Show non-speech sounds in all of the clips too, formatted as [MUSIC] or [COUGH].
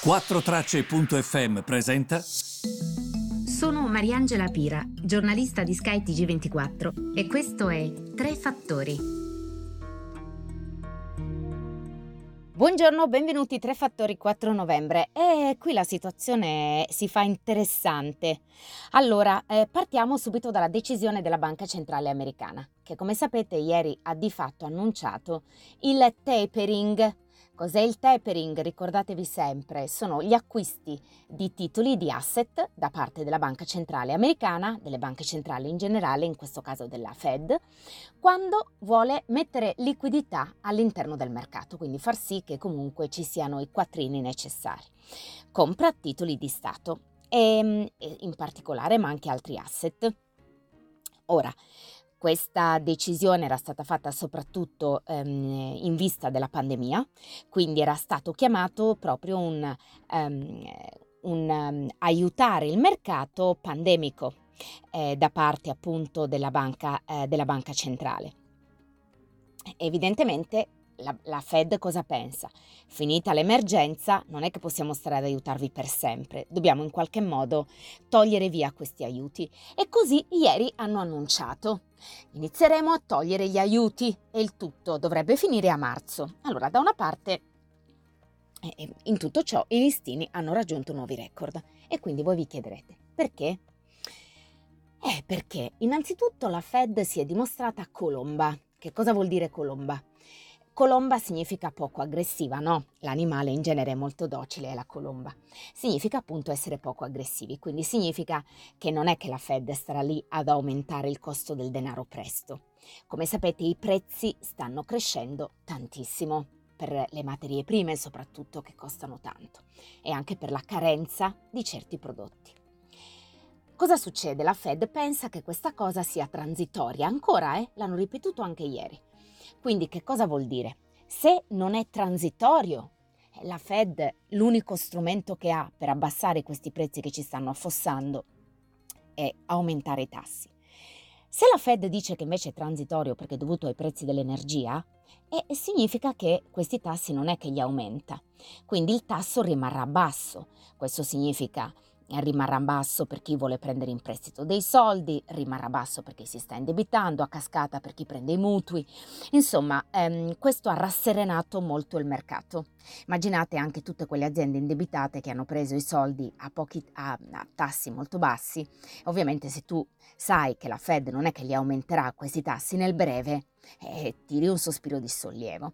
4Tracce.fm presenta. Sono Mariangela Pira, giornalista di Sky TG24 e questo è Tre Fattori. Buongiorno, benvenuti Tre Fattori 4 novembre. E qui la situazione si fa interessante. Allora, eh, partiamo subito dalla decisione della Banca Centrale Americana, che come sapete ieri ha di fatto annunciato il tapering Cos'è il tapering? Ricordatevi sempre, sono gli acquisti di titoli di asset da parte della Banca Centrale Americana, delle banche centrali in generale, in questo caso della Fed, quando vuole mettere liquidità all'interno del mercato, quindi far sì che comunque ci siano i quattrini necessari. Compra titoli di Stato e in particolare ma anche altri asset. Ora, questa decisione era stata fatta soprattutto ehm, in vista della pandemia, quindi era stato chiamato proprio un, um, un um, aiutare il mercato pandemico eh, da parte appunto della banca, eh, della banca centrale. Evidentemente la, la, Fed cosa pensa? Finita l'emergenza, non è che possiamo stare ad aiutarvi per sempre, dobbiamo in qualche modo togliere via questi aiuti. E così ieri hanno annunciato. Inizieremo a togliere gli aiuti e il tutto dovrebbe finire a marzo. Allora, da una parte, eh, in tutto ciò i listini hanno raggiunto nuovi record. E quindi voi vi chiederete, perché? Eh, perché innanzitutto la Fed si è dimostrata colomba. Che cosa vuol dire colomba? Colomba significa poco aggressiva, no? L'animale in genere è molto docile, è la colomba. Significa appunto essere poco aggressivi, quindi significa che non è che la Fed starà lì ad aumentare il costo del denaro presto. Come sapete i prezzi stanno crescendo tantissimo per le materie prime soprattutto che costano tanto e anche per la carenza di certi prodotti. Cosa succede? La Fed pensa che questa cosa sia transitoria, ancora, eh? L'hanno ripetuto anche ieri. Quindi che cosa vuol dire? Se non è transitorio, la Fed l'unico strumento che ha per abbassare questi prezzi che ci stanno affossando è aumentare i tassi. Se la Fed dice che invece è transitorio perché è dovuto ai prezzi dell'energia, eh, significa che questi tassi non è che li aumenta, quindi il tasso rimarrà basso. Questo significa rimarrà basso per chi vuole prendere in prestito dei soldi, rimarrà basso per chi si sta indebitando, a cascata per chi prende i mutui. Insomma, ehm, questo ha rasserenato molto il mercato. Immaginate anche tutte quelle aziende indebitate che hanno preso i soldi a, pochi, a, a tassi molto bassi. Ovviamente se tu sai che la Fed non è che li aumenterà questi tassi nel breve, e tiri un sospiro di sollievo.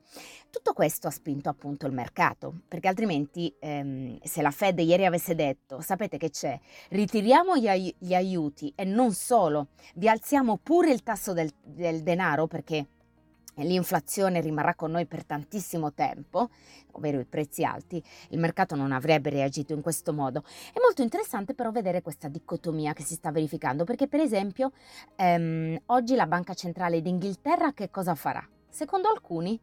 Tutto questo ha spinto appunto il mercato, perché altrimenti ehm, se la Fed ieri avesse detto, sapete che c'è, ritiriamo gli, ai- gli aiuti e non solo, vi alziamo pure il tasso del, del denaro perché l'inflazione rimarrà con noi per tantissimo tempo, ovvero i prezzi alti, il mercato non avrebbe reagito in questo modo. È molto interessante però vedere questa dicotomia che si sta verificando, perché per esempio ehm, oggi la Banca Centrale d'Inghilterra che cosa farà? Secondo alcuni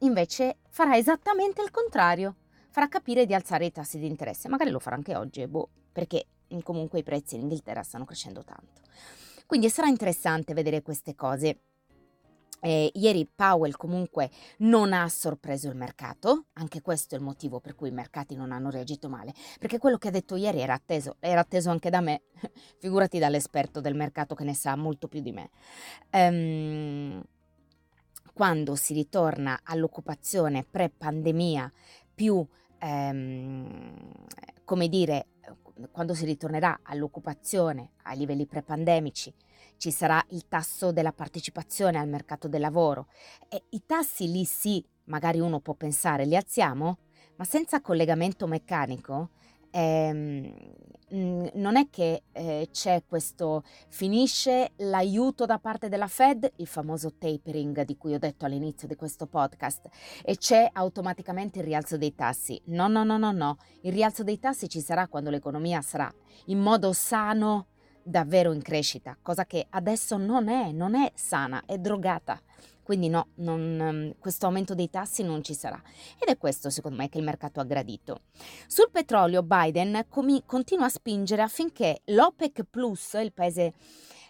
invece farà esattamente il contrario, farà capire di alzare i tassi di interesse, magari lo farà anche oggi, boh, perché comunque i prezzi in Inghilterra stanno crescendo tanto. Quindi sarà interessante vedere queste cose. Eh, ieri Powell comunque non ha sorpreso il mercato, anche questo è il motivo per cui i mercati non hanno reagito male, perché quello che ha detto ieri era atteso, era atteso anche da me, [LAUGHS] figurati dall'esperto del mercato che ne sa molto più di me. Um, quando si ritorna all'occupazione pre-pandemia più, ehm, come dire, quando si ritornerà all'occupazione ai livelli pre-pandemici ci sarà il tasso della partecipazione al mercato del lavoro. E i tassi lì sì, magari uno può pensare li alziamo, ma senza collegamento meccanico ehm, non è che eh, c'è questo finisce l'aiuto da parte della Fed, il famoso tapering di cui ho detto all'inizio di questo podcast, e c'è automaticamente il rialzo dei tassi. No, no, no, no, no. Il rialzo dei tassi ci sarà quando l'economia sarà in modo sano davvero in crescita, cosa che adesso non è, non è sana, è drogata. Quindi no, non, ehm, questo aumento dei tassi non ci sarà. Ed è questo secondo me che il mercato ha gradito. Sul petrolio Biden com- continua a spingere affinché l'OPEC Plus, il paese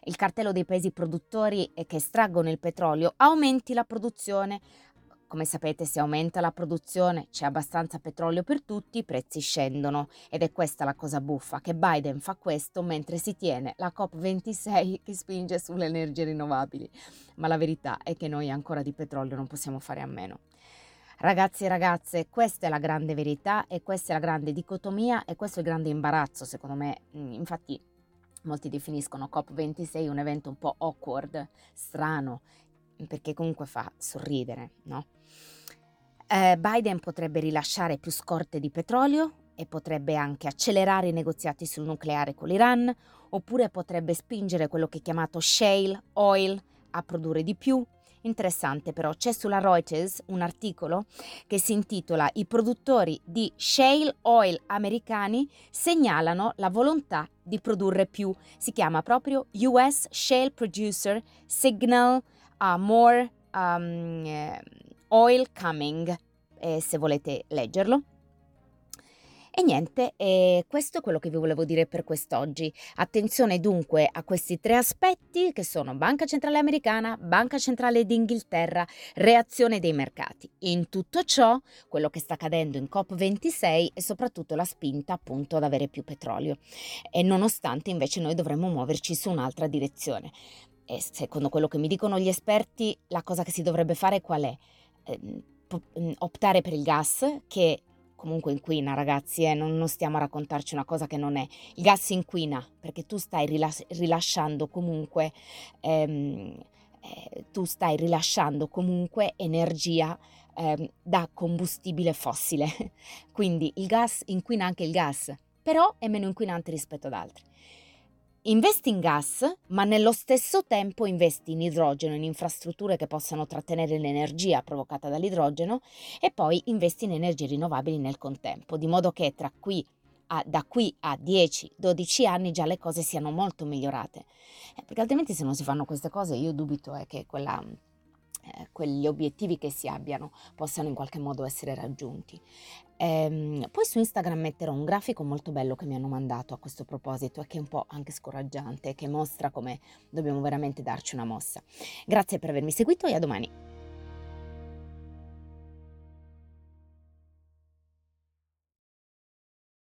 il cartello dei paesi produttori che estraggono il petrolio, aumenti la produzione come sapete, se aumenta la produzione, c'è abbastanza petrolio per tutti, i prezzi scendono. Ed è questa la cosa buffa, che Biden fa questo mentre si tiene la COP26 che spinge sulle energie rinnovabili. Ma la verità è che noi ancora di petrolio non possiamo fare a meno. Ragazzi e ragazze, questa è la grande verità e questa è la grande dicotomia e questo è il grande imbarazzo, secondo me. Mm, infatti, molti definiscono COP26 un evento un po' awkward, strano, perché comunque fa sorridere, no? Eh, Biden potrebbe rilasciare più scorte di petrolio e potrebbe anche accelerare i negoziati sul nucleare con l'Iran, oppure potrebbe spingere quello che è chiamato shale oil a produrre di più. Interessante però, c'è sulla Reuters un articolo che si intitola I produttori di shale oil americani segnalano la volontà di produrre più. Si chiama proprio US Shale Producer Signal uh, More um, Oil Coming, eh, se volete leggerlo. E niente, eh, questo è quello che vi volevo dire per quest'oggi. Attenzione dunque a questi tre aspetti che sono Banca Centrale Americana, Banca Centrale d'Inghilterra, reazione dei mercati. In tutto ciò, quello che sta accadendo in COP26 è soprattutto la spinta appunto ad avere più petrolio. E nonostante invece noi dovremmo muoverci su un'altra direzione. E secondo quello che mi dicono gli esperti, la cosa che si dovrebbe fare qual è? Eh, optare per il gas che comunque inquina ragazzi, eh? non, non, stiamo a raccontarci una cosa che non è. Il gas inquina perché tu stai rilas- rilasciando comunque, ehm, eh, tu stai rilasciando comunque energia ehm, da combustibile fossile. [LAUGHS] Quindi il gas inquina anche il gas, però è meno inquinante rispetto ad altri. Investi in gas, ma nello stesso tempo investi in idrogeno, in infrastrutture che possano trattenere l'energia provocata dall'idrogeno e poi investi in energie rinnovabili nel contempo, di modo che tra qui a, da qui a 10-12 anni già le cose siano molto migliorate. Eh, perché altrimenti se non si fanno queste cose io dubito eh, che quella, eh, quegli obiettivi che si abbiano possano in qualche modo essere raggiunti. Ehm, poi su Instagram metterò un grafico molto bello che mi hanno mandato a questo proposito e che è un po' anche scoraggiante, che mostra come dobbiamo veramente darci una mossa. Grazie per avermi seguito e a domani.